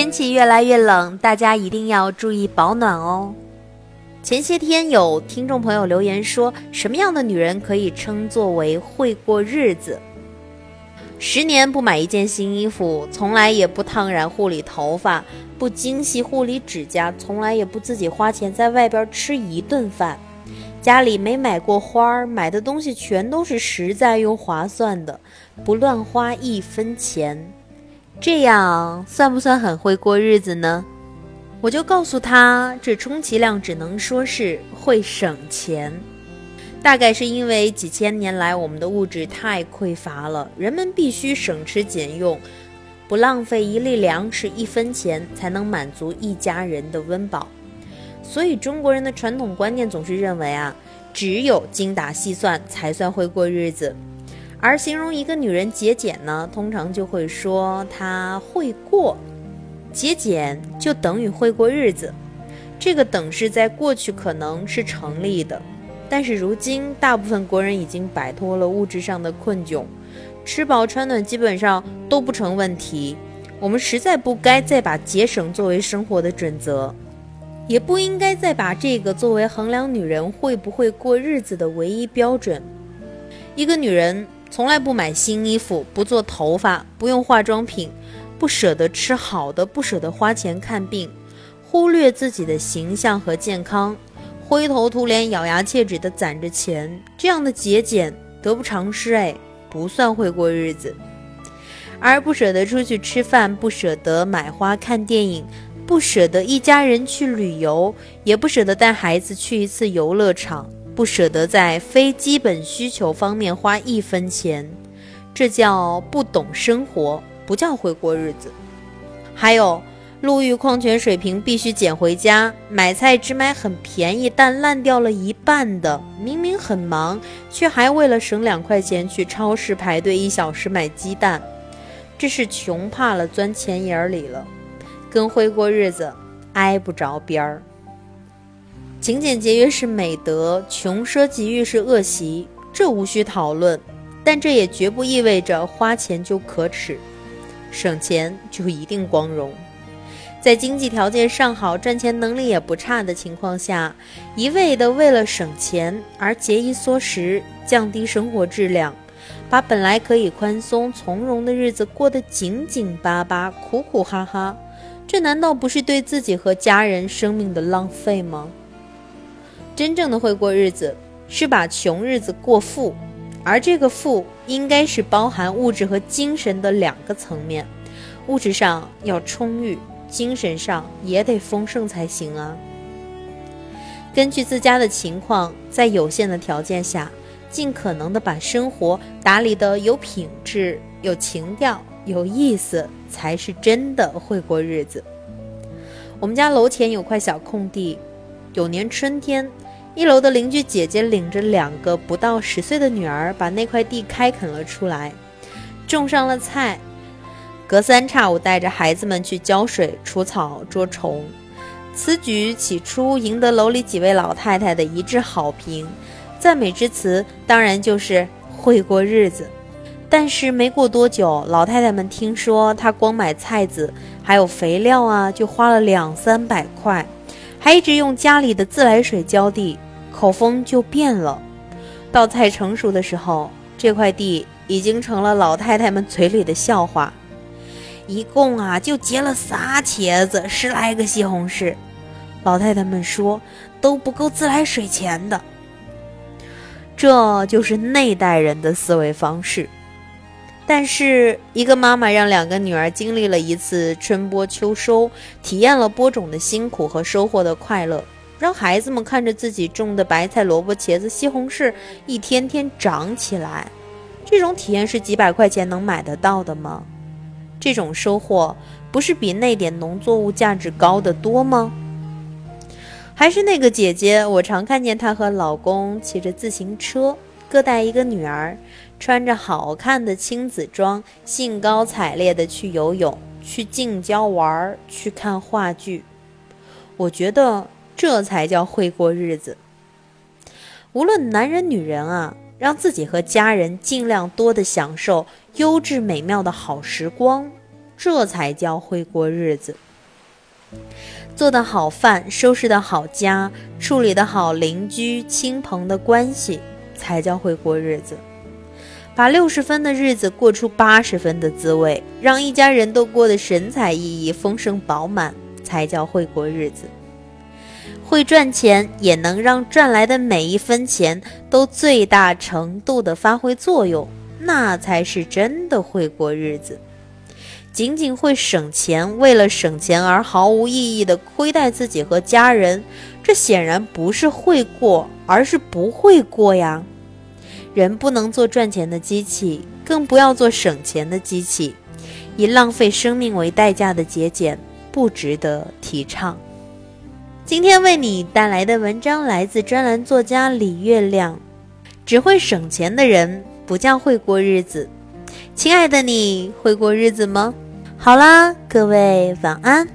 天气越来越冷，大家一定要注意保暖哦。前些天有听众朋友留言说，什么样的女人可以称作为会过日子？十年不买一件新衣服，从来也不烫染护理头发，不精细护理指甲，从来也不自己花钱在外边吃一顿饭，家里没买过花儿，买的东西全都是实在又划算的，不乱花一分钱，这样算不算很会过日子呢？我就告诉他，这充其量只能说是会省钱。大概是因为几千年来我们的物质太匮乏了，人们必须省吃俭用，不浪费一粒粮食一分钱，才能满足一家人的温饱。所以中国人的传统观念总是认为啊，只有精打细算才算会过日子。而形容一个女人节俭呢，通常就会说她会过，节俭就等于会过日子。这个等式在过去可能是成立的。但是如今，大部分国人已经摆脱了物质上的困窘，吃饱穿暖基本上都不成问题。我们实在不该再把节省作为生活的准则，也不应该再把这个作为衡量女人会不会过日子的唯一标准。一个女人从来不买新衣服，不做头发，不用化妆品，不舍得吃好的，不舍得花钱看病，忽略自己的形象和健康。灰头土脸、咬牙切齿地攒着钱，这样的节俭得不偿失哎，不算会过日子。而不舍得出去吃饭，不舍得买花看电影，不舍得一家人去旅游，也不舍得带孩子去一次游乐场，不舍得在非基本需求方面花一分钱，这叫不懂生活，不叫会过日子。还有。路遇矿泉水瓶必须捡回家。买菜只买很便宜但烂掉了一半的。明明很忙，却还为了省两块钱去超市排队一小时买鸡蛋。这是穷怕了，钻钱眼里了，跟会过日子挨不着边儿。勤俭节约是美德，穷奢极欲是恶习，这无需讨论。但这也绝不意味着花钱就可耻，省钱就一定光荣。在经济条件尚好、赚钱能力也不差的情况下，一味的为了省钱而节衣缩食、降低生活质量，把本来可以宽松从容的日子过得紧紧巴巴、苦苦哈哈，这难道不是对自己和家人生命的浪费吗？真正的会过日子，是把穷日子过富，而这个富应该是包含物质和精神的两个层面，物质上要充裕。精神上也得丰盛才行啊。根据自家的情况，在有限的条件下，尽可能的把生活打理得有品质、有情调、有意思，才是真的会过日子。我们家楼前有块小空地，有年春天，一楼的邻居姐姐领着两个不到十岁的女儿，把那块地开垦了出来，种上了菜。隔三差五带着孩子们去浇水、除草、捉虫，此举起初赢得楼里几位老太太的一致好评，赞美之词当然就是会过日子。但是没过多久，老太太们听说他光买菜籽还有肥料啊，就花了两三百块，还一直用家里的自来水浇地，口风就变了。到菜成熟的时候，这块地已经成了老太太们嘴里的笑话。一共啊，就结了仨茄子，十来个西红柿。老太太们说都不够自来水钱的。这就是那代人的思维方式。但是，一个妈妈让两个女儿经历了一次春播秋收，体验了播种的辛苦和收获的快乐，让孩子们看着自己种的白菜、萝卜、茄子、西红柿一天天长起来，这种体验是几百块钱能买得到的吗？这种收获不是比那点农作物价值高得多吗？还是那个姐姐，我常看见她和老公骑着自行车，各带一个女儿，穿着好看的亲子装，兴高采烈地去游泳、去近郊玩、去看话剧。我觉得这才叫会过日子。无论男人女人啊。让自己和家人尽量多的享受优质美妙的好时光，这才叫会过日子。做得好饭，收拾得好家，处理得好邻居亲朋的关系，才叫会过日子。把六十分的日子过出八十分的滋味，让一家人都过得神采奕奕、丰盛饱满，才叫会过日子。会赚钱，也能让赚来的每一分钱都最大程度的发挥作用，那才是真的会过日子。仅仅会省钱，为了省钱而毫无意义的亏待自己和家人，这显然不是会过，而是不会过呀。人不能做赚钱的机器，更不要做省钱的机器。以浪费生命为代价的节俭，不值得提倡。今天为你带来的文章来自专栏作家李月亮。只会省钱的人不叫会过日子。亲爱的，你会过日子吗？好啦，各位晚安。